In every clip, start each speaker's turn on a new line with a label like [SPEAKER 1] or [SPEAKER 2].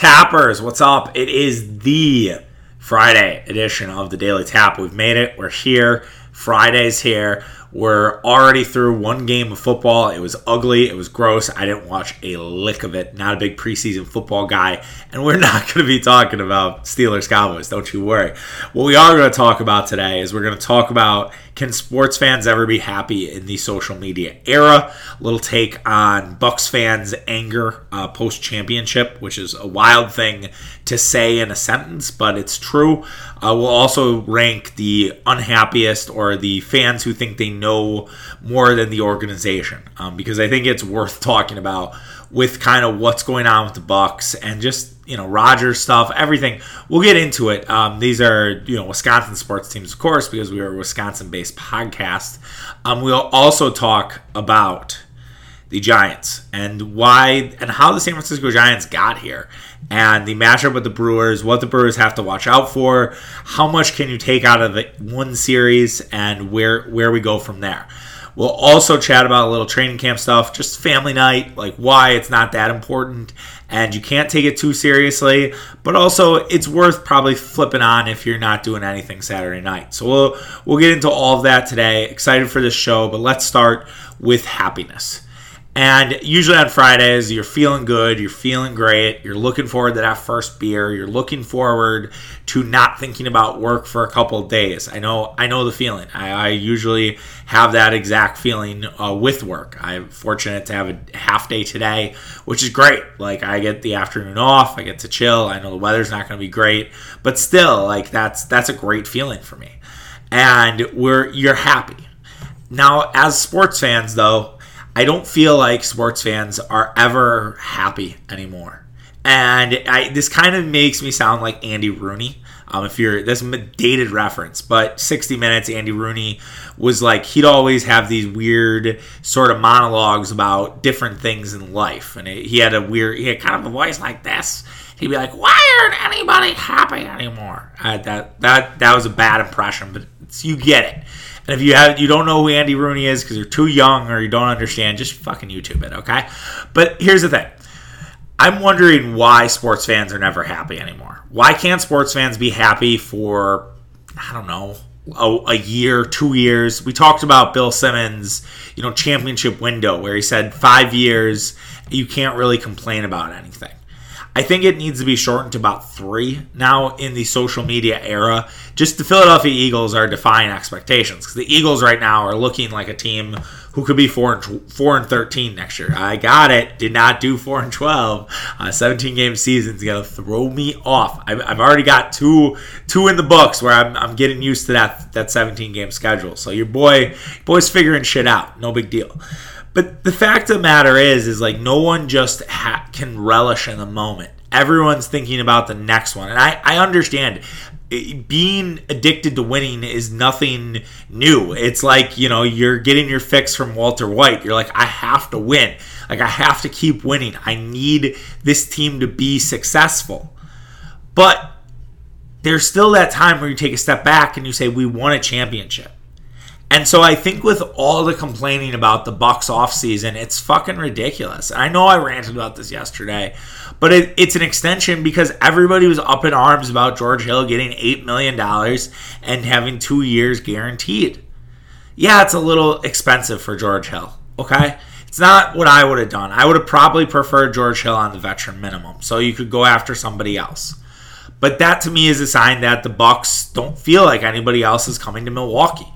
[SPEAKER 1] Tappers, what's up? It is the Friday edition of the Daily Tap. We've made it. We're here. Friday's here. We're already through one game of football. It was ugly. It was gross. I didn't watch a lick of it. Not a big preseason football guy. And we're not going to be talking about Steelers Cowboys. Don't you worry. What we are going to talk about today is we're going to talk about can sports fans ever be happy in the social media era? A little take on Bucks fans' anger uh, post championship, which is a wild thing to say in a sentence, but it's true. Uh, we'll also rank the unhappiest or the fans who think they know more than the organization, um, because I think it's worth talking about with kind of what's going on with the Bucks and just you know Rodgers stuff, everything. We'll get into it. Um, these are you know Wisconsin sports teams, of course, because we are a Wisconsin-based podcast. Um, we'll also talk about the Giants and why and how the San Francisco Giants got here and the matchup with the Brewers, what the Brewers have to watch out for, how much can you take out of the one series, and where where we go from there. We'll also chat about a little training camp stuff, just family night, like why it's not that important and you can't take it too seriously, but also it's worth probably flipping on if you're not doing anything Saturday night. So we'll we'll get into all of that today. Excited for this show, but let's start with happiness. And usually on Fridays, you're feeling good, you're feeling great, you're looking forward to that first beer, you're looking forward to not thinking about work for a couple days. I know, I know the feeling. I, I usually have that exact feeling uh, with work. I'm fortunate to have a half day today, which is great. Like I get the afternoon off, I get to chill. I know the weather's not going to be great, but still, like that's that's a great feeling for me. And we're you're happy. Now, as sports fans, though I don't feel like sports fans are ever happy anymore. And I, this kind of makes me sound like Andy Rooney. Um, if you're this a dated reference, but 60 Minutes, Andy Rooney was like he'd always have these weird sort of monologues about different things in life, and it, he had a weird, he had kind of a voice like this. He'd be like, "Why aren't anybody happy anymore?" Uh, that that that was a bad impression, but you get it. And if you have you don't know who Andy Rooney is because you're too young or you don't understand, just fucking YouTube it, okay? But here's the thing. I'm wondering why sports fans are never happy anymore. Why can't sports fans be happy for I don't know, a, a, year, two years. We talked about Bill Simmons, you know, championship window where he said five years, you can't really complain about anything. I think it needs to be shortened to about three now in the social media era. Just the Philadelphia Eagles are defying expectations because the Eagles right now are looking like a team who could be four and four and thirteen next year. I got it. Did not do four and twelve. Uh, Seventeen game season's gonna throw me off. I've, I've, already got two two in the books where I'm, I'm getting used to that that seventeen game schedule. So your boy boy's figuring shit out. No big deal. But the fact of the matter is, is like no one just ha- can relish in the moment. Everyone's thinking about the next one, and I I understand. being addicted to winning is nothing new. It's like, you know, you're getting your fix from Walter White. You're like, I have to win. Like, I have to keep winning. I need this team to be successful. But there's still that time where you take a step back and you say, We won a championship. And so I think with all the complaining about the Bucks off season, it's fucking ridiculous. I know I ranted about this yesterday, but it, it's an extension because everybody was up in arms about George Hill getting $8 million and having two years guaranteed. Yeah, it's a little expensive for George Hill, okay? It's not what I would have done. I would have probably preferred George Hill on the veteran minimum, so you could go after somebody else. But that to me is a sign that the Bucks don't feel like anybody else is coming to Milwaukee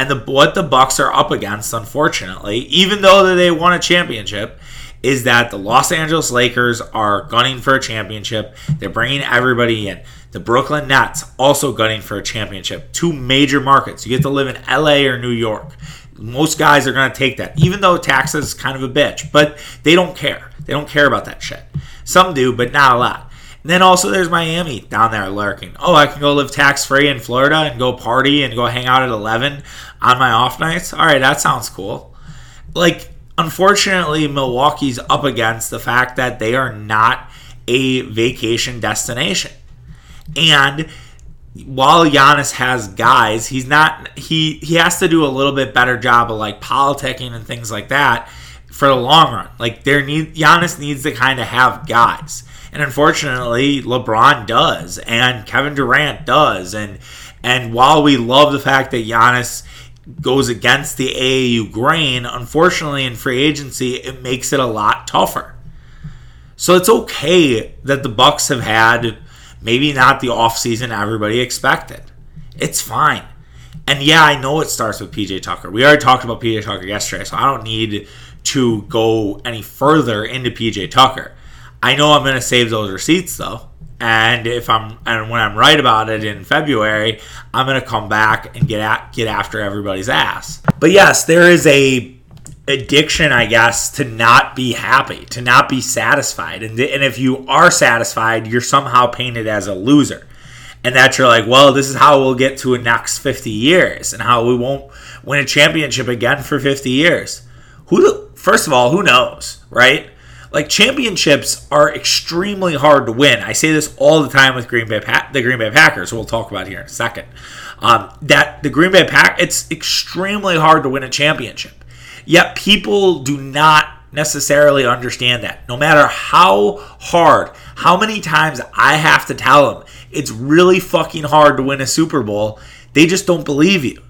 [SPEAKER 1] and the what the Bucks are up against, unfortunately, even though they won a championship, is that the Los Angeles Lakers are gunning for a championship. They're bringing everybody in. The Brooklyn Nets also gunning for a championship. Two major markets. You get to live in LA or New York. Most guys are going to take that, even though taxes is kind of a bitch, but they don't care. They don't care about that shit. Some do, but not a lot. And then also there's Miami down there lurking. Oh, I can go live tax free in Florida and go party and go hang out at 11 on my off nights. All right, that sounds cool. Like, unfortunately, Milwaukee's up against the fact that they are not a vacation destination. And while Giannis has guys, he's not he he has to do a little bit better job of like politicking and things like that for the long run. Like there need Giannis needs to kind of have guys. And unfortunately, LeBron does, and Kevin Durant does. And and while we love the fact that Giannis goes against the AAU grain, unfortunately in free agency, it makes it a lot tougher. So it's okay that the Bucks have had maybe not the offseason everybody expected. It's fine. And yeah, I know it starts with PJ Tucker. We already talked about PJ Tucker yesterday, so I don't need to go any further into PJ Tucker. I know I'm going to save those receipts though. And if I'm and when I'm right about it in February, I'm going to come back and get at, get after everybody's ass. But yes, there is a addiction, I guess, to not be happy, to not be satisfied. And, and if you are satisfied, you're somehow painted as a loser. And that you're like, well, this is how we'll get to a next 50 years and how we won't win a championship again for 50 years. Who, first of all, who knows, right? Like championships are extremely hard to win. I say this all the time with Green Bay pa- the Green Bay Packers. We'll talk about here in a second. Um, that the Green Bay Pack it's extremely hard to win a championship. Yet people do not necessarily understand that. No matter how hard, how many times I have to tell them it's really fucking hard to win a Super Bowl, they just don't believe you.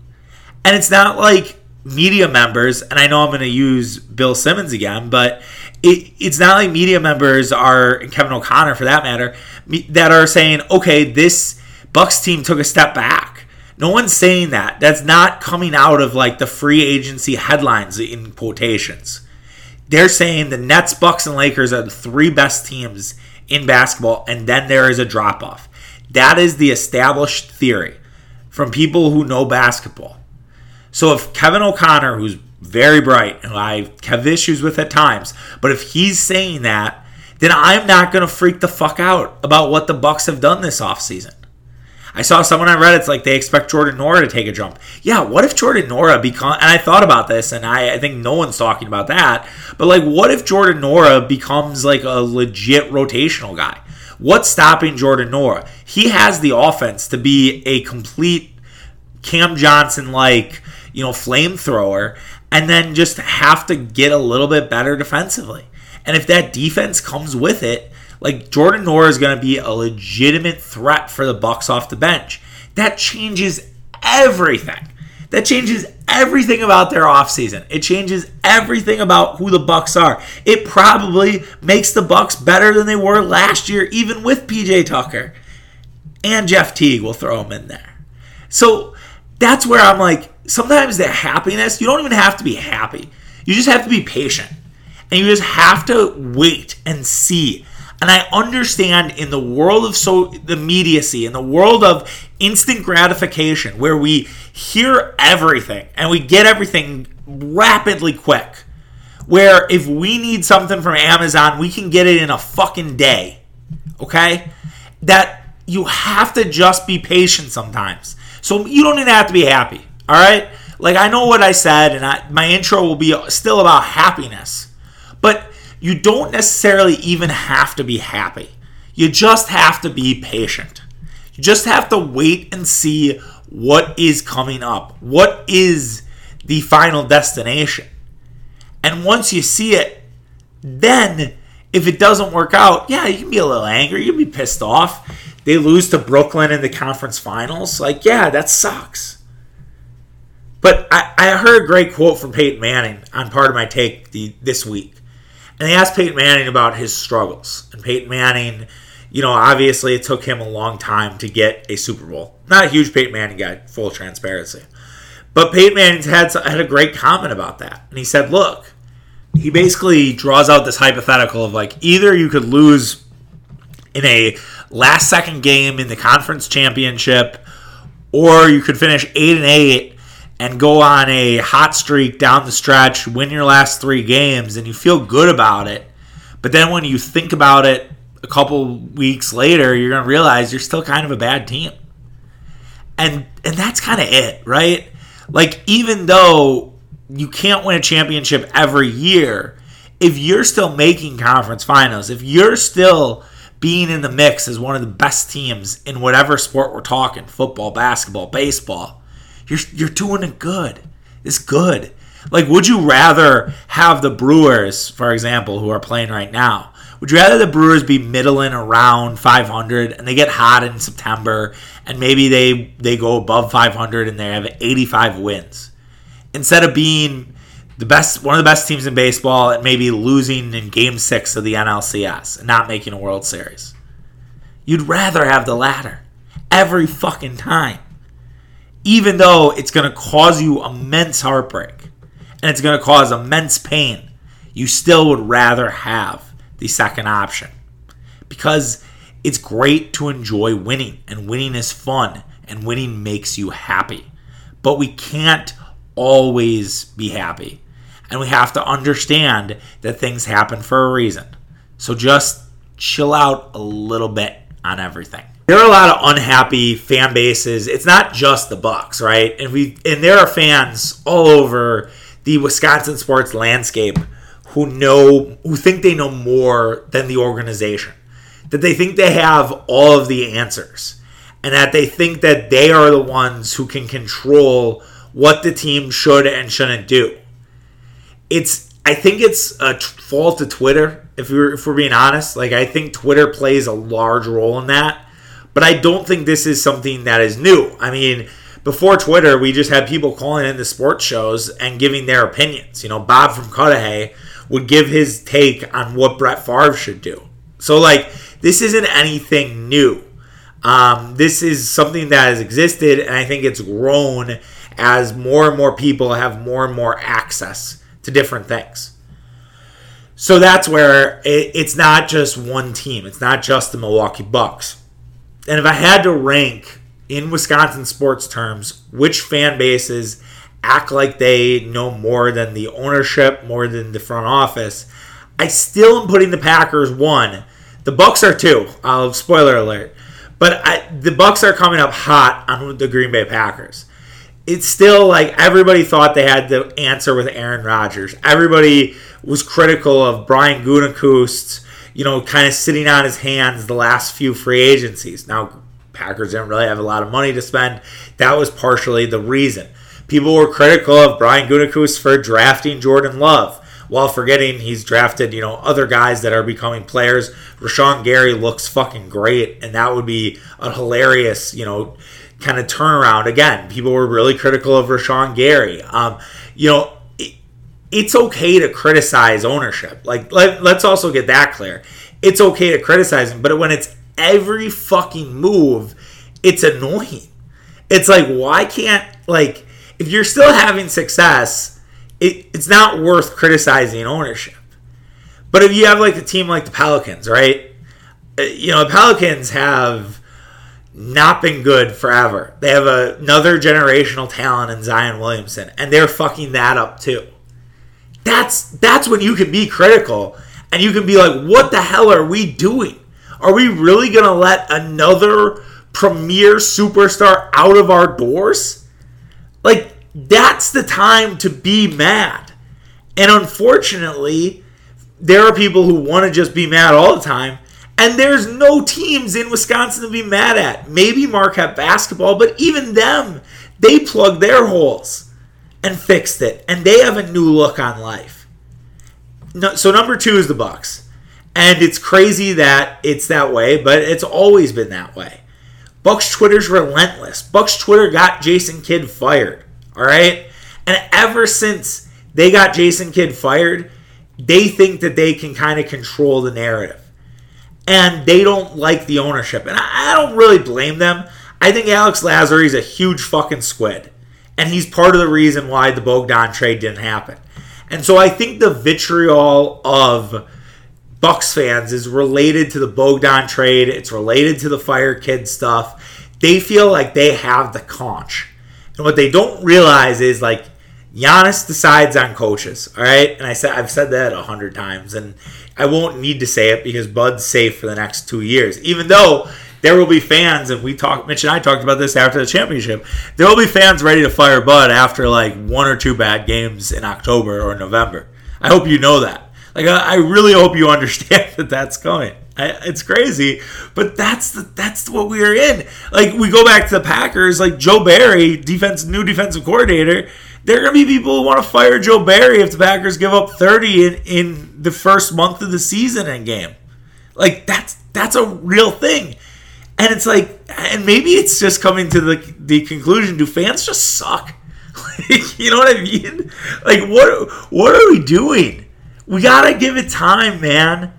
[SPEAKER 1] And it's not like media members, and I know I'm going to use Bill Simmons again, but it, it's not like media members are, and Kevin O'Connor for that matter, that are saying, okay, this Bucks team took a step back. No one's saying that. That's not coming out of like the free agency headlines in quotations. They're saying the Nets, Bucks, and Lakers are the three best teams in basketball, and then there is a drop off. That is the established theory from people who know basketball. So if Kevin O'Connor, who's very bright, and I have issues with at times, but if he's saying that, then I'm not going to freak the fuck out about what the Bucks have done this offseason. I saw someone on Reddit, it's like they expect Jordan Nwora to take a jump. Yeah, what if Jordan Nwora become and I thought about this and I, I think no one's talking about that, but like what if Jordan Nwora becomes like a legit rotational guy? What's stopping Jordan Nwora? He has the offense to be a complete Cam Johnson like, you know, flamethrower and then just have to get a little bit better defensively. And if that defense comes with it, like Jordan Nwora is going to be a legitimate threat for the Bucks off the bench. That changes everything. That changes everything about their offseason. It changes everything about who the Bucks are. It probably makes the Bucks better than they were last year, even with PJ Tucker. And Jeff Teague will throw him in there. So that's where I'm like, sometimes the happiness, you don't even have to be happy. You just have to be patient. And you just have to wait and see. And I understand in the world of so the mediacy, in the world of instant gratification, where we hear everything and we get everything rapidly quick. Where if we need something from Amazon, we can get it in a fucking day. Okay? That you have to just be patient sometimes. So you don't even have to be happy. All right? Like I know what I said, and I, my intro will be still about happiness, but you don't necessarily even have to be happy. You just have to be patient. You just have to wait and see what is coming up. What is the final destination? And once you see it, then if it doesn't work out, yeah, you can be a little angry, you can be pissed off. They lose to Brooklyn in the conference finals. Like, yeah, that sucks. But I, I heard a great quote from Peyton Manning on part of my take the, this week. And they asked Peyton Manning about his struggles. And Peyton Manning, you know, obviously it took him a long time to get a Super Bowl. Not a huge Peyton Manning guy, full transparency. But Peyton Manning had, had a great comment about that. And he said, look, he basically draws out this hypothetical of like either you could lose in a last second game in the conference championship or you could finish 8 and 8 and go on a hot streak down the stretch, win your last three games, and you feel good about it. But then when you think about it a couple weeks later, you're going to realize you're still kind of a bad team. And and that's kind of it, right? Like even though you can't win a championship every year, if you're still making conference finals, if you're still being in the mix as one of the best teams in whatever sport we're talking, football, basketball, baseball, you're you're doing it good. It's good. Like, would you rather have the Brewers, for example, who are playing right now? Would you rather the Brewers be middling around 500 and they get hot in September and maybe they they go above 500 and they have 85 wins instead of being the best one of the best teams in baseball and maybe losing in game 6 of the NLCS and not making a World Series. You'd rather have the latter every fucking time. Even though it's going to cause you immense heartbreak and it's going to cause immense pain, you still would rather have the second option because it's great to enjoy winning and winning is fun and winning makes you happy. But we can't always be happy. And we have to understand that things happen for a reason. So just chill out a little bit on everything. There are a lot of unhappy fan bases. It's not just the Bucks, right? And we and there are fans all over the Wisconsin sports landscape who know who think they know more than the organization. That they think they have all of the answers and that they think that they are the ones who can control what the team should and shouldn't do. It's I think it's a fault of Twitter if we're if we're being honest. Like I think Twitter plays a large role in that, but I don't think this is something that is new. I mean, before Twitter, we just had people calling in the sports shows and giving their opinions. You know, Bob from Cudahy would give his take on what Brett Favre should do. So like this isn't anything new. Um, this is something that has existed, and I think it's grown as more and more people have more and more access to different things. So that's where it, it's not just one team. It's not just the Milwaukee Bucks. And if I had to rank in Wisconsin sports terms which fan bases act like they know more than the ownership, more than the front office, I still am putting the Packers one. The Bucks are two. I'll spoiler alert. But I, the Bucks are coming up hot on the Green Bay Packers it's still like everybody thought they had the answer with Aaron Rodgers. Everybody was critical of Brian Gutekunst, you know, kind of sitting on his hands the last few free agencies. Now, Packers didn't really have a lot of money to spend. That was partially the reason. People were critical of Brian Gutekunst for drafting Jordan Love while forgetting he's drafted, you know, other guys that are becoming players. Rashan Gary looks fucking great, and that would be a hilarious, you know, kind of turnaround. Again, people were really critical of Rashan Gary. Um, you know, it's okay to criticize ownership. Like, let, let's also get that clear. It's okay to criticize him, but when it's every fucking move, it's annoying. It's like, why can't, like, if you're still having success, it, it's not worth criticizing ownership. But if you have, like, a team like the Pelicans, right? Uh, you know, the Pelicans have not been good forever. They have a, another generational talent in Zion Williamson, and they're fucking that up too. That's that's when you can be critical and you can be like, what the hell are we doing? Are we really gonna let another premier superstar out of our doors? Like, that's the time to be mad. And unfortunately, there are people who want to just be mad all the time and there's no teams in Wisconsin to be mad at. Maybe Marquette basketball, but even them, they plug their holes and fixed it. And they have a new look on life. No, so number two is the Bucks. And it's crazy that it's that way, but it's always been that way. Bucks Twitter's relentless. Bucks Twitter got Jason Kidd fired. All right? And ever since they got Jason Kidd fired, they think that they can kind of control the narrative and they don't like the ownership. And I, don't really blame them. I think Alex Lasry is a huge fucking squid. And he's part of the reason why the Bogdan trade didn't happen. And so I think the vitriol of Bucks fans is related to the Bogdan trade. It's related to the Fire Kidd stuff. They feel like they have the conch. And what they don't realize is like Giannis decides on coaches. All right. And I said I've said that a hundred times. And I won't need to say it because Bud's safe for the next two years. Even though there will be fans, and we talked, Mitch and I talked about this after the championship. There will be fans ready to fire Bud after like one or two bad games in October or November. I hope you know that. Like, I really hope you understand that that's coming. I, it's crazy, but that's the, that's what we are in. Like, we go back to the Packers, like Joe Barry, defense new defensive coordinator there are going to be people who want to fire Joe Barry if the Packers give up 30 in, in the first month of the season in game. Like that's that's a real thing. And it's like and maybe it's just coming to the the conclusion do fans just suck? Like, you know what I mean? Like what what are we doing? We got to give it time, man.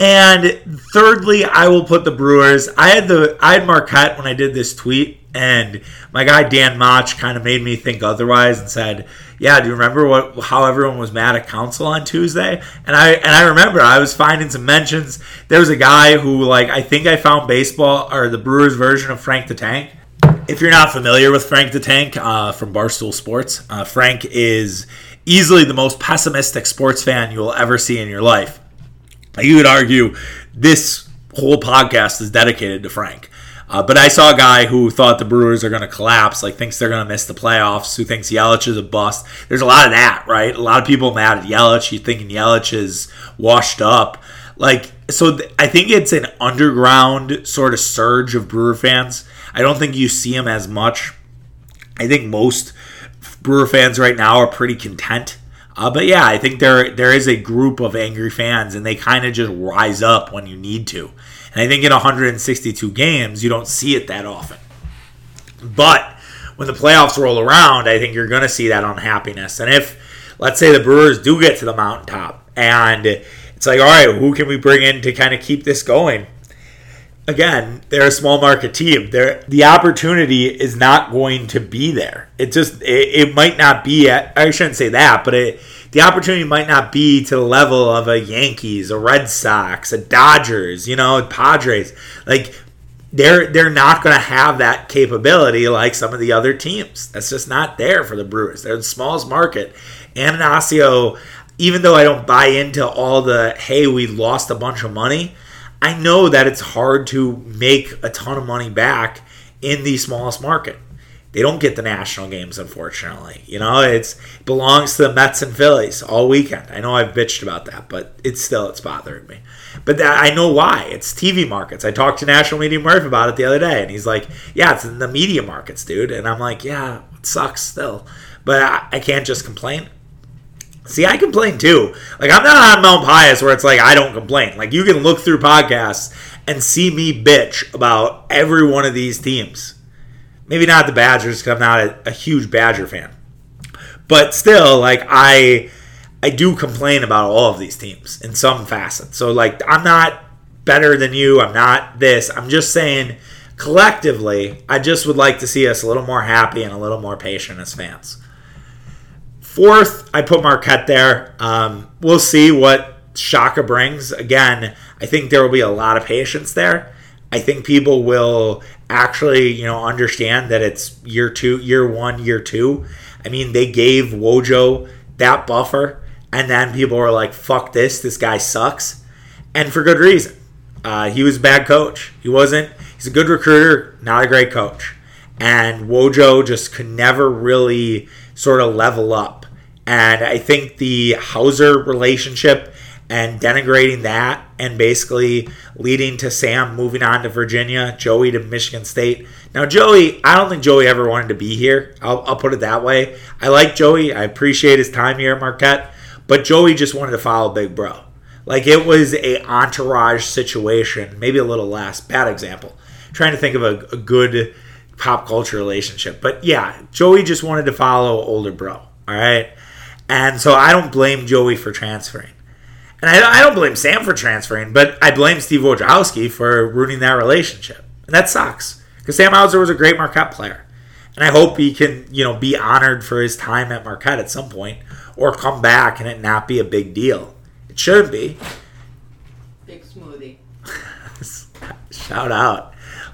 [SPEAKER 1] And thirdly, I will put the Brewers. I had the I had Marquette when I did this tweet, and my guy Dan Mach kind of made me think otherwise and said, "Yeah, do you remember what how everyone was mad at Counsell on Tuesday?" And I and I remember I was finding some mentions. There was a guy who like I think I found baseball or the Brewers version of Frank the Tank. If you're not familiar with Frank the Tank uh, from Barstool Sports, uh, Frank is easily the most pessimistic sports fan you will ever see in your life you would argue this whole podcast is dedicated to Frank. Uh, but I saw a guy who thought the Brewers are going to collapse, like thinks they're going to miss the playoffs, who thinks Yelich is a bust. There's a lot of that, right? A lot of people mad at Yelich. You thinking Yelich is washed up. Like, so th- I think it's an underground sort of surge of Brewer fans. I don't think you see them as much. I think most Brewer fans right now are pretty content uh, but yeah, I think there there is a group of angry fans, and they kind of just rise up when you need to. And I think in 162 games, you don't see it that often. But when the playoffs roll around, I think you're going to see that unhappiness. And if, let's say, the Brewers do get to the mountaintop, and it's like, all right, who can we bring in to kind of keep this going? again, they're a small market team. They're, the opportunity is not going to be there. It just it, it might not be at. I shouldn't say that, but it the opportunity might not be to the level of a Yankees, a Red Sox, a Dodgers, you know, Padres. Like they're they're not going to have that capability like some of the other teams. That's just not there for the Brewers. They're the smallest market. Attanasio, even though I don't buy into all the hey, we lost a bunch of money I know that it's hard to make a ton of money back in the smallest market. They don't get the national games, unfortunately. You know, it's it belongs to the Mets and Phillies all weekend. I know I've bitched about that, but it's still it's bothering me. But that, I know why. It's TV markets. I talked to National Media Murph about it the other day, and he's like, "Yeah, it's in the media markets, dude." And I'm like, "Yeah, it sucks still." But I, I can't just complain. See, I complain too. Like I'm not on Mount Pius where it's like I don't complain. Like you can look through podcasts and see me bitch about every one of these teams. Maybe not the Badgers because I'm not a, a huge Badger fan, but still, like I, I do complain about all of these teams in some facet. So like I'm not better than you. I'm not this. I'm just saying collectively, I just would like to see us a little more happy and a little more patient as fans. Fourth, I put Marquette there. Um, we'll see what Shaka brings. Again, I think there will be a lot of patience there. I think people will actually, you know, understand that it's year two, year one, year two. I mean, they gave Wojo that buffer, and then people were like, fuck this, this guy sucks. And for good reason. Uh, he was a bad coach. He wasn't, he's a good recruiter, not a great coach. And Wojo just could never really sort of level up. And I think the Hauser relationship and denigrating that and basically leading to Sam moving on to Virginia, Joey to Michigan State. Now, Joey, I don't think Joey ever wanted to be here. I'll, I'll put it that way. I like Joey. I appreciate his time here at Marquette. But Joey just wanted to follow Big Bro. Like it was a entourage situation, maybe a little less. Bad example. trying to think of a, a good pop culture relationship. But yeah, Joey just wanted to follow older bro. All right. And so I don't blame Joey for transferring. And I, I don't blame Sam for transferring, but I blame Steve Wojciechowski for ruining that relationship. And that sucks. Because Sam Hauser was a great Marquette player. And I hope he can, you know, be honored for his time at Marquette at some point or come back and it not be a big deal. It shouldn't be.
[SPEAKER 2] Big smoothie.
[SPEAKER 1] Shout out.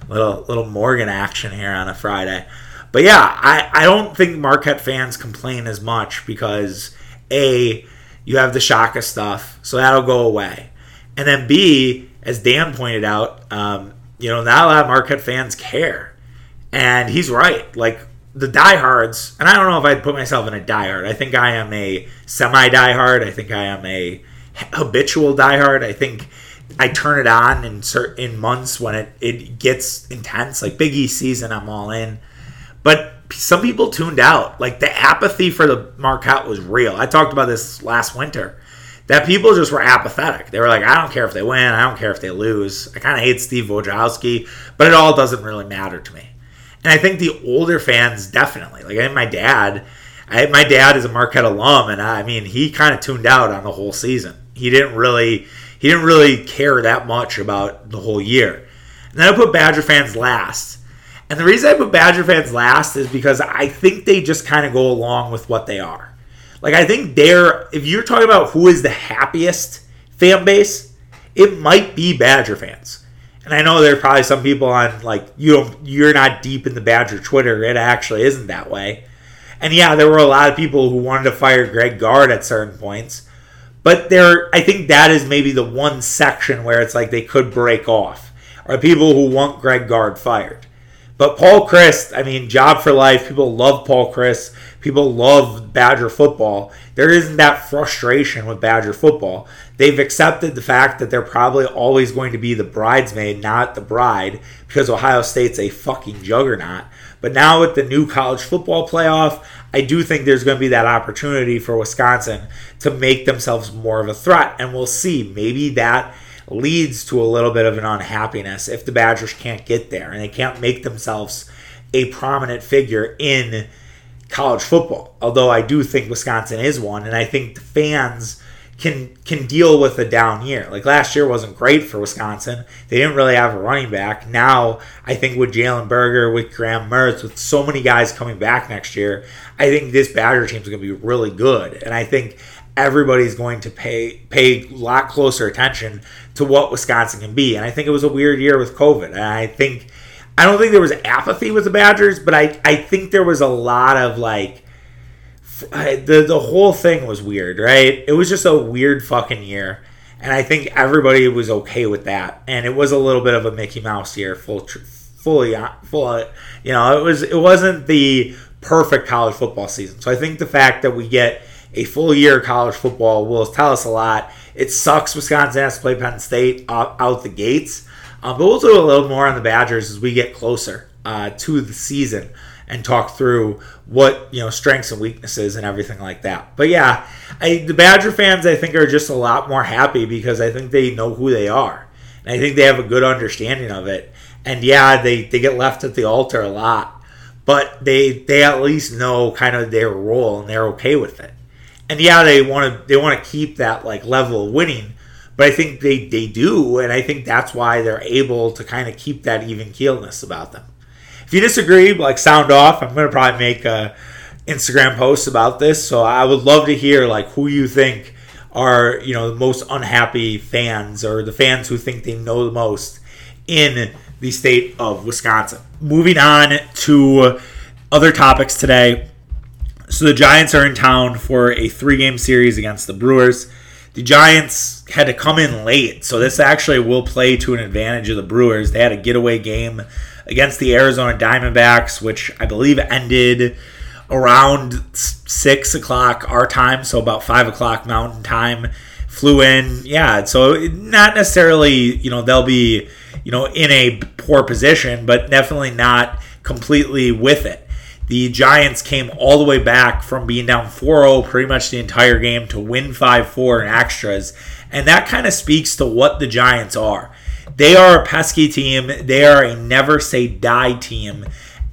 [SPEAKER 1] Little little Morgan action here on a Friday. But yeah, I, I don't think Marquette fans complain as much because A, you have the Shaka stuff, so that'll go away. And then B, as Dan pointed out, um, you know, not a lot of Marquette fans care. And he's right. Like the diehards, and I don't know if I'd put myself in a diehard. I think I am a semi diehard. I think I am a habitual diehard. I think I turn it on in certain months when it, it gets intense. Like Big East season, I'm all in. But some people tuned out. Like the apathy for the Marquette was real. I talked about this last winter. that people just were apathetic. They were like, I don't care if they win, I don't care if they lose. I kind of hate Steve Wojciechowski, but it all doesn't really matter to me. And I think the older fans definitely, like I my dad, I, my dad is a Marquette alum, and I, I mean he kind of tuned out on the whole season. He didn't really he didn't really care that much about the whole year. And then I put Badger fans last. And the reason I put Badger fans last is because I think they just kind of go along with what they are. Like I think they're if you're talking about who is the happiest fan base, it might be Badger fans. And I know there are probably some people on like you don't you're not deep in the Badger Twitter. It actually isn't that way. And yeah, there were a lot of people who wanted to fire Greg Gard at certain points. But there I think that is maybe the one section where it's like they could break off. Are people who want Greg Gard fired. But Paul Chryst, I mean, job for life. People love Paul Chryst. People love Badger football. There isn't that frustration with Badger football. They've accepted the fact that they're probably always going to be the bridesmaid, not the bride, because Ohio State's a fucking juggernaut. But now with the new college football playoff, I do think there's going to be that opportunity for Wisconsin to make themselves more of a threat. And we'll see. Maybe that leads to a little bit of an unhappiness if the Badgers can't get there and they can't make themselves a prominent figure in college football. Although I do think Wisconsin is one, and I think the fans can can deal with a down year. Like last year wasn't great for Wisconsin. They didn't really have a running back. Now I think with Jalen Berger, with Graham Mertz, with so many guys coming back next year, I think this Badger team is going to be really good. And I think everybody's going to pay pay a lot closer attention to what Wisconsin can be. And I think it was a weird year with COVID. And I think I don't think there was apathy with the Badgers, but I, I think there was a lot of like the the whole thing was weird, right? It was just a weird fucking year. And I think everybody was okay with that. And it was a little bit of a Mickey Mouse year, full fully uh, full uh, you know, it was it wasn't the perfect college football season. So I think the fact that we get a full year of college football will tell us a lot. It sucks Wisconsin has to play Penn State out, the gates, uh, but we'll do a little more on the Badgers as we get closer uh, to the season and talk through what you know strengths and weaknesses and everything like that. But yeah, I, the Badger fans I think are just a lot more happy because I think they know who they are, and I think they have a good understanding of it. And yeah, they they get left at the altar a lot, but they they at least know kind of their role and they're okay with it and yeah, they want to they want to keep that like level of winning, but I think they they do, and I think that's why they're able to kind of keep that even keelness about them. If you disagree, like sound off. I'm gonna probably make a Instagram post about this, so I would love to hear like who you think are you know the most unhappy fans or the fans who think they know the most in the state of Wisconsin. Moving on to other topics today. So the Giants are in town for a three game series against the Brewers. The Giants had to come in late, so this actually will play to an advantage of the Brewers. They had a getaway game against the Arizona Diamondbacks, which I believe ended around six o'clock our time, so about five o'clock Mountain Time. Flew in, yeah. So not necessarily, you know, they'll be, you know, in a poor position, but definitely not completely with it. The Giants came all the way back from being down 4 0 pretty much the entire game to win 5 4 in extras. And that kind of speaks to what the Giants are. They are a pesky team, they are a never say die team.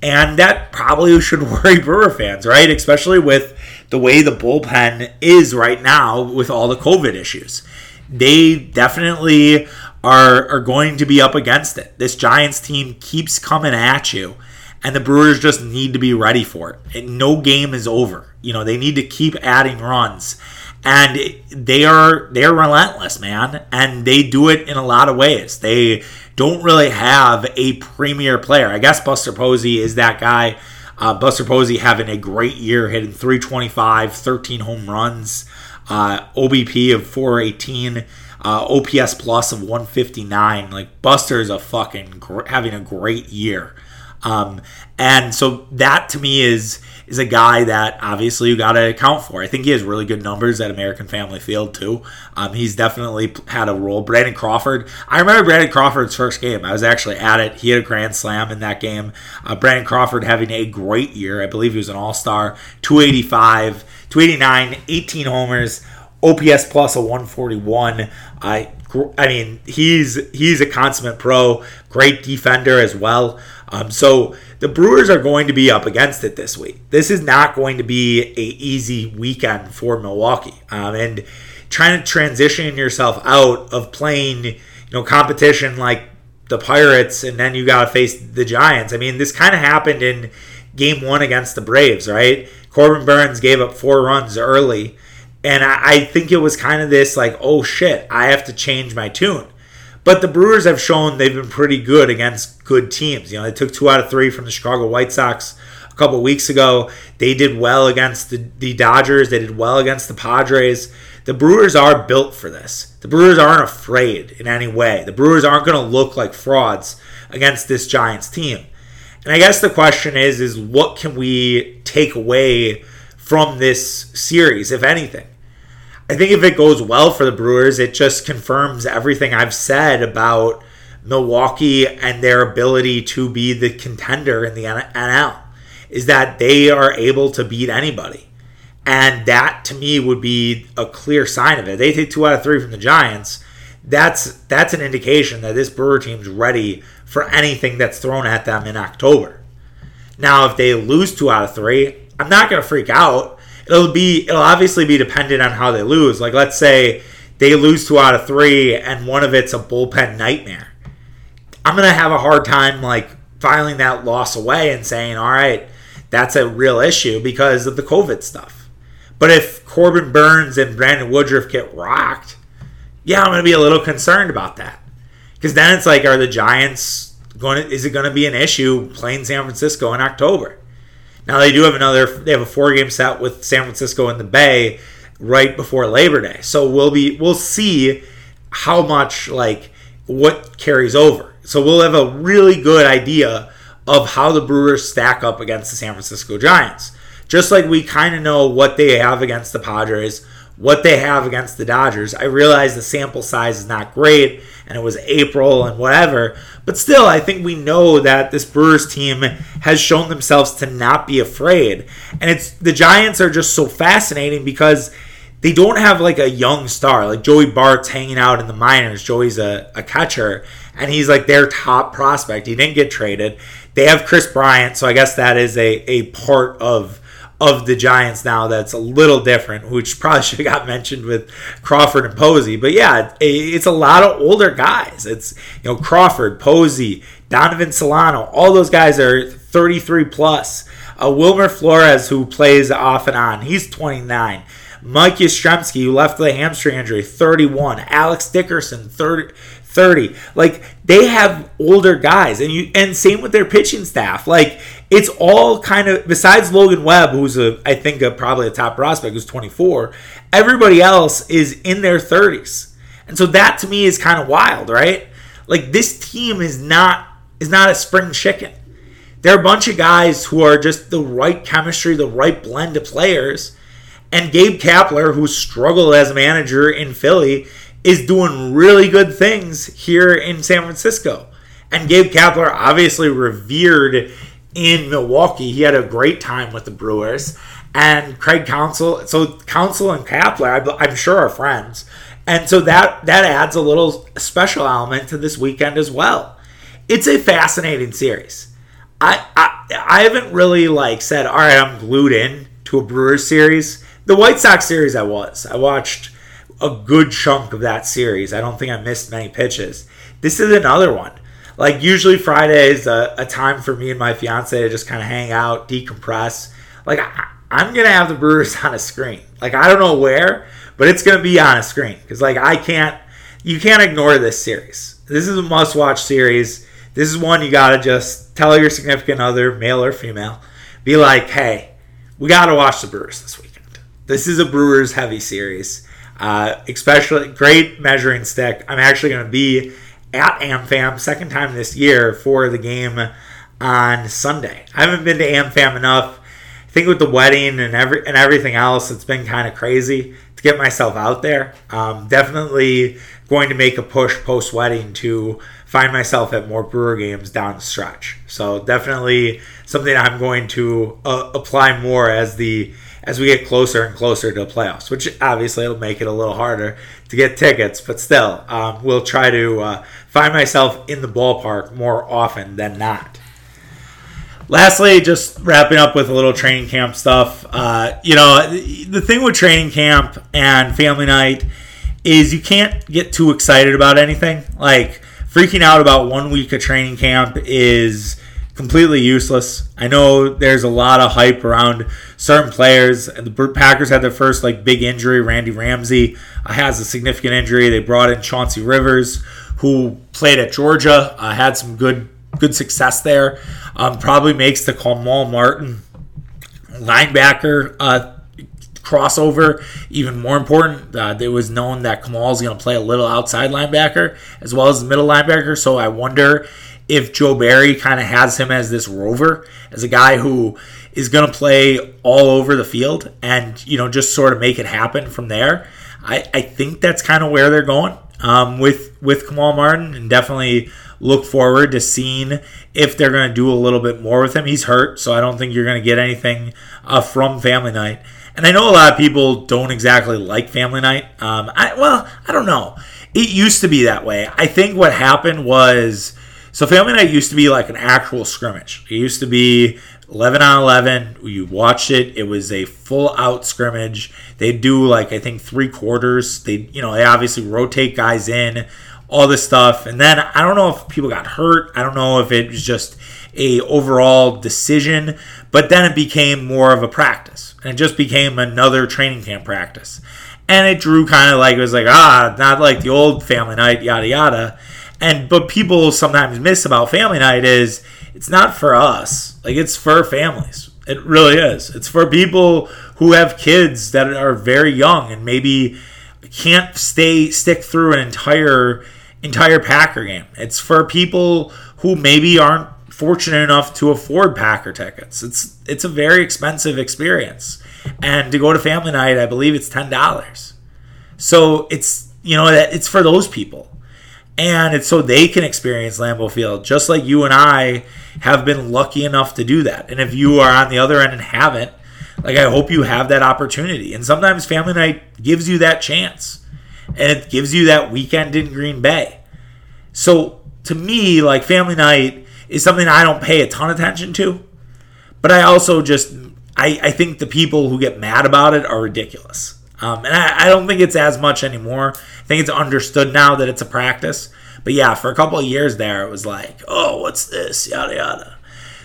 [SPEAKER 1] And that probably should worry Brewer fans, right? Especially with the way the bullpen is right now with all the COVID issues. They definitely are, are going to be up against it. This Giants team keeps coming at you and the Brewers just need to be ready for it. No game is over. You know, they need to keep adding runs. And they are they're relentless, man, and they do it in a lot of ways. They don't really have a premier player. I guess Buster Posey is that guy. Uh, Buster Posey having a great year, hitting 325, 13 home runs, uh, OBP of 418, uh, OPS plus of 159. Like Buster is a fucking gr- having a great year. Um, and so that to me is is a guy that obviously you got to account for. I think he has really good numbers at American Family Field too. Um, he's definitely had a role. Brandon Crawford. I remember Brandon Crawford's first game. I was actually at it. He had a grand slam in that game. Uh, Brandon Crawford having a great year. I believe he was an All Star. 285, 289, 18 homers OPS plus a 141. I I mean he's he's a consummate pro, great defender as well. Um, so the Brewers are going to be up against it this week. This is not going to be a easy weekend for Milwaukee, um, and trying to transition yourself out of playing you know competition like the Pirates and then you got to face the Giants. I mean, this kind of happened in game one against the Braves, right? Corbin Burnes gave up four runs early. And I, think it was kind of this like, oh shit, I have to change my tune. But the Brewers have shown they've been pretty good against good teams. You know, they took two out of three from the Chicago White Sox a couple weeks ago. They did well against the, the Dodgers. They did well against the Padres. The Brewers are built for this. The Brewers aren't afraid in any way. The Brewers aren't going to look like frauds against this Giants team. And I guess the question is is what can we take away from this series if anything? I think if it goes well for the Brewers, it just confirms everything I've said about Milwaukee and their ability to be the contender in the NL is that they are able to beat anybody. And that to me would be a clear sign of it. They take two out of three from the Giants. That's that's an indication that this Brewer team's ready for anything that's thrown at them in October. Now, if they lose two out of three, I'm not gonna freak out. It'll be it'll obviously be dependent on how they lose. Like let's say they lose two out of three and one of it's a bullpen nightmare. I'm gonna have a hard time like filing that loss away and saying, all right, that's a real issue because of the COVID stuff. But if Corbin Burnes and Brandon Woodruff get rocked, yeah, I'm to be a little concerned about that. Because then it's like, are the Giants going to, is it going to be an issue playing San Francisco in October? Now they do have another, they have a four game set with San Francisco in the Bay right before Labor Day. So we'll be, we'll see how much like what carries over. So we'll have a really good idea of how the Brewers stack up against the San Francisco Giants. Just like we kind of know what they have against the Padres, what they have against the Dodgers. I realize the sample size is not great and it was April and whatever, but still, I think we know that this Brewers team has shown themselves to not be afraid. And it's the Giants are just so fascinating because they don't have like a young star. Like Joey Bart's hanging out in the minors. Joey's a, a catcher, and he's like their top prospect. He didn't get traded. They have Kris Bryant, so I guess that is a, a part of of the Giants now that's a little different, which probably should have got mentioned with Crawford and Posey. But yeah, it's a lot of older guys. It's you know Crawford, Posey, Donovan Solano, all those guys are 33 plus. Uh, Wilmer Flores, who plays off and on, he's 29. Mike Yastrzemski, who left the hamstring injury, 31. Alex Dickerson, 30, 30. Like they have older guys, and you and same with their pitching staff. Like it's all kind of besides Logan Webb, who's a I think a, probably a top prospect, who's 24. Everybody else is in their 30s, and so that to me is kind of wild, right? Like this team is not is not a spring chicken. They're a bunch of guys who are just the right chemistry, the right blend of players. And Gabe Kapler, who struggled as a manager in Philly, is doing really good things here in San Francisco. And Gabe Kapler, obviously revered in Milwaukee, he had a great time with the Brewers. And Craig Counsell, so Council and Kapler, I'm sure are friends, and so that that adds a little special element to this weekend as well. It's a fascinating series. I I, I haven't really like said, all right, I'm glued in to a Brewers series. The White Sox series, I was. I watched a good chunk of that series. I don't think I missed many pitches. This is another one. Like usually Friday is a, a time for me and my fiance to just kind of hang out, decompress. Like I, I'm gonna have the Brewers on a screen. Like I don't know where, but it's gonna be on a screen because like I can't, you can't ignore this series. This is a must-watch series. This is one you gotta just tell your significant other, male or female, be like, hey, we gotta watch the Brewers this weekend. This is a Brewers heavy series. Uh, especially great measuring stick. I'm actually going to be at AmFam second time this year for the game on Sunday. I haven't been to AmFam enough. I think with the wedding and every and everything else, it's been kind of crazy to get myself out there. Um, definitely going to make a push post wedding to find myself at more Brewer games down the stretch. So definitely something I'm going to uh, apply more as the as we get closer and closer to the playoffs, which obviously will make it a little harder to get tickets, but still, um, we'll try to uh, find myself in the ballpark more often than not. Lastly, just wrapping up with a little training camp stuff. Uh, you know, the thing with training camp and family night is you can't get too excited about anything. Like, freaking out about one week of training camp is completely useless. I know there's a lot of hype around certain players. The Packers had their first like big injury. Randy Ramsey has a significant injury. They brought in Chauncey Rivers, who played at Georgia, uh, had some good good success there. Um, probably makes the Kamal Martin linebacker uh, crossover even more important. Uh, it was known that Kamal is going to play a little outside linebacker as well as middle linebacker. So I wonder if Joe Barry kind of has him as this rover, as a guy who is going to play all over the field and, you know, just sort of make it happen from there. I, I think that's kind of where they're going um, with, with Kamal Martin and definitely look forward to seeing if they're going to do a little bit more with him. He's hurt, so I don't think you're going to get anything uh, from Family Night. And I know a lot of people don't exactly like Family Night. Um, I, well, I don't know. It used to be that way. I think what happened was so Family Night used to be like an actual scrimmage. It used to be 11 on 11. You watched it. It was a full out scrimmage. They do like I think three quarters. They you know they obviously rotate guys in, all this stuff. And then I don't know if people got hurt. I don't know if it was just a overall decision. But then it became more of a practice, and it just became another training camp practice. And it drew kind of like it was like ah, not like the old Family Night, yada yada. And but people sometimes miss about family night is it's not for us. Like it's for families. It really is. It's for people who have kids that are very young and maybe can't stay stick through an entire entire Packer game. It's for people who maybe aren't fortunate enough to afford Packer tickets. It's it's a very expensive experience. And to go to family night, I believe it's ten dollars. So it's you know that it's for those people and it's so they can experience Lambeau Field, just like you and I have been lucky enough to do that. And if you are on the other end and haven't, like I hope you have that opportunity. And sometimes family night gives you that chance, and it gives you that weekend in Green Bay. So to me, like family night is something I don't pay a ton of attention to, but I also just I, I think the people who get mad about it are ridiculous. Um, and I, I, don't think it's as much anymore. I think it's understood now that it's a practice. But yeah, for a couple of years there, it was like, oh, what's this? Yada yada.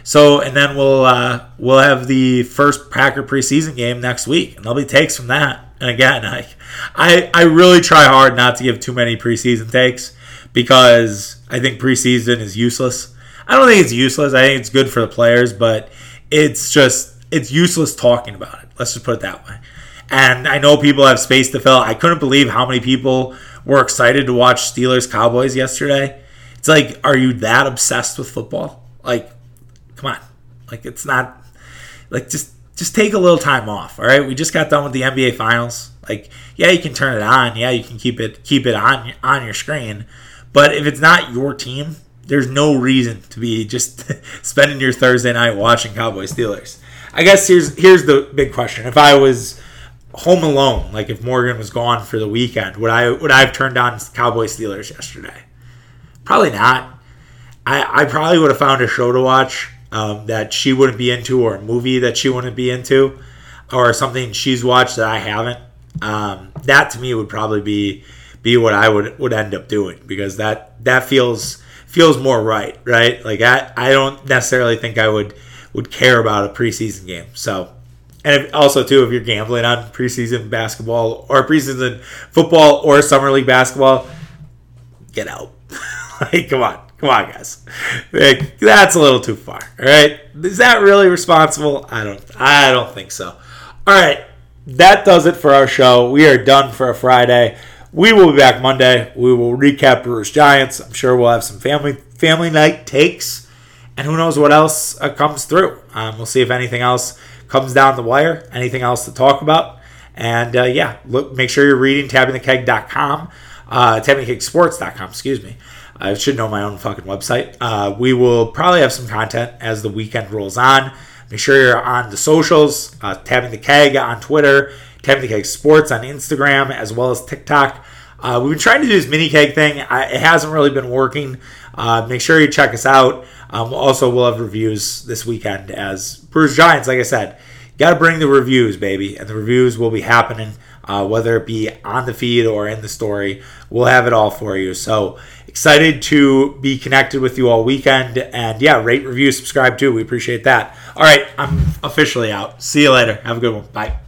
[SPEAKER 1] So, and then we'll uh, we'll have the first Packer preseason game next week, and there'll be takes from that. And again, I, I I really try hard not to give too many preseason takes because I think preseason is useless. I don't think it's useless. I think it's good for the players, but it's just it's useless talking about it. Let's just put it that way. And I know people have space to fill. I couldn't believe how many people were excited to watch Steelers Cowboys yesterday. It's like, are you that obsessed with football? Like, come on. Like, it's not like just just take a little time off. All right, we just got done with the NBA Finals. Like, yeah, you can turn it on. Yeah, you can keep it keep it on on your screen. But if it's not your team, there's no reason to be just spending your Thursday night watching Cowboys Steelers. I guess here's here's the big question. If I was home alone, like if Morgan was gone for the weekend, would I would I have turned on Cowboy Steelers yesterday? Probably not. I, I probably would have found a show to watch um, that she wouldn't be into, or a movie that she wouldn't be into, or something she's watched that I haven't. Um, that to me would probably be be what I would would end up doing because that that feels feels more right, right? Like I I don't necessarily think I would would care about a preseason game. So and if, also too, if you're gambling on preseason basketball or preseason football or summer league basketball, get out. like, come on, come on, guys. That's a little too far. All right, is that really responsible? I don't. I don't think so. All right, that does it for our show. We are done for a Friday. We will be back Monday. We will recap Brewers Giants. I'm sure we'll have some family family night takes, and who knows what else uh, comes through. Um, we'll see if anything else comes down the wire. Anything else to talk about? And uh, yeah, look, make sure you're reading tappingthekeg.com, uh, tappingthekegsports.com, excuse me. I should know my own fucking website. Uh, we will probably have some content as the weekend rolls on. Make sure you're on the socials, uh, tapping the keg on Twitter, tapping the keg sports on Instagram, as well as TikTok. Uh, we've been trying to do this mini keg thing. I, it hasn't really been working. Uh, make sure you check us out. Um, also, we'll have reviews this weekend as Brewers Giants. Like I said, got to bring the reviews, baby, and the reviews will be happening. Uh, whether it be on the feed or in the story, we'll have it all for you. So excited to be connected with you all weekend. And yeah, rate, review, subscribe too. We appreciate that. All right, I'm officially out. See you later. Have a good one. Bye.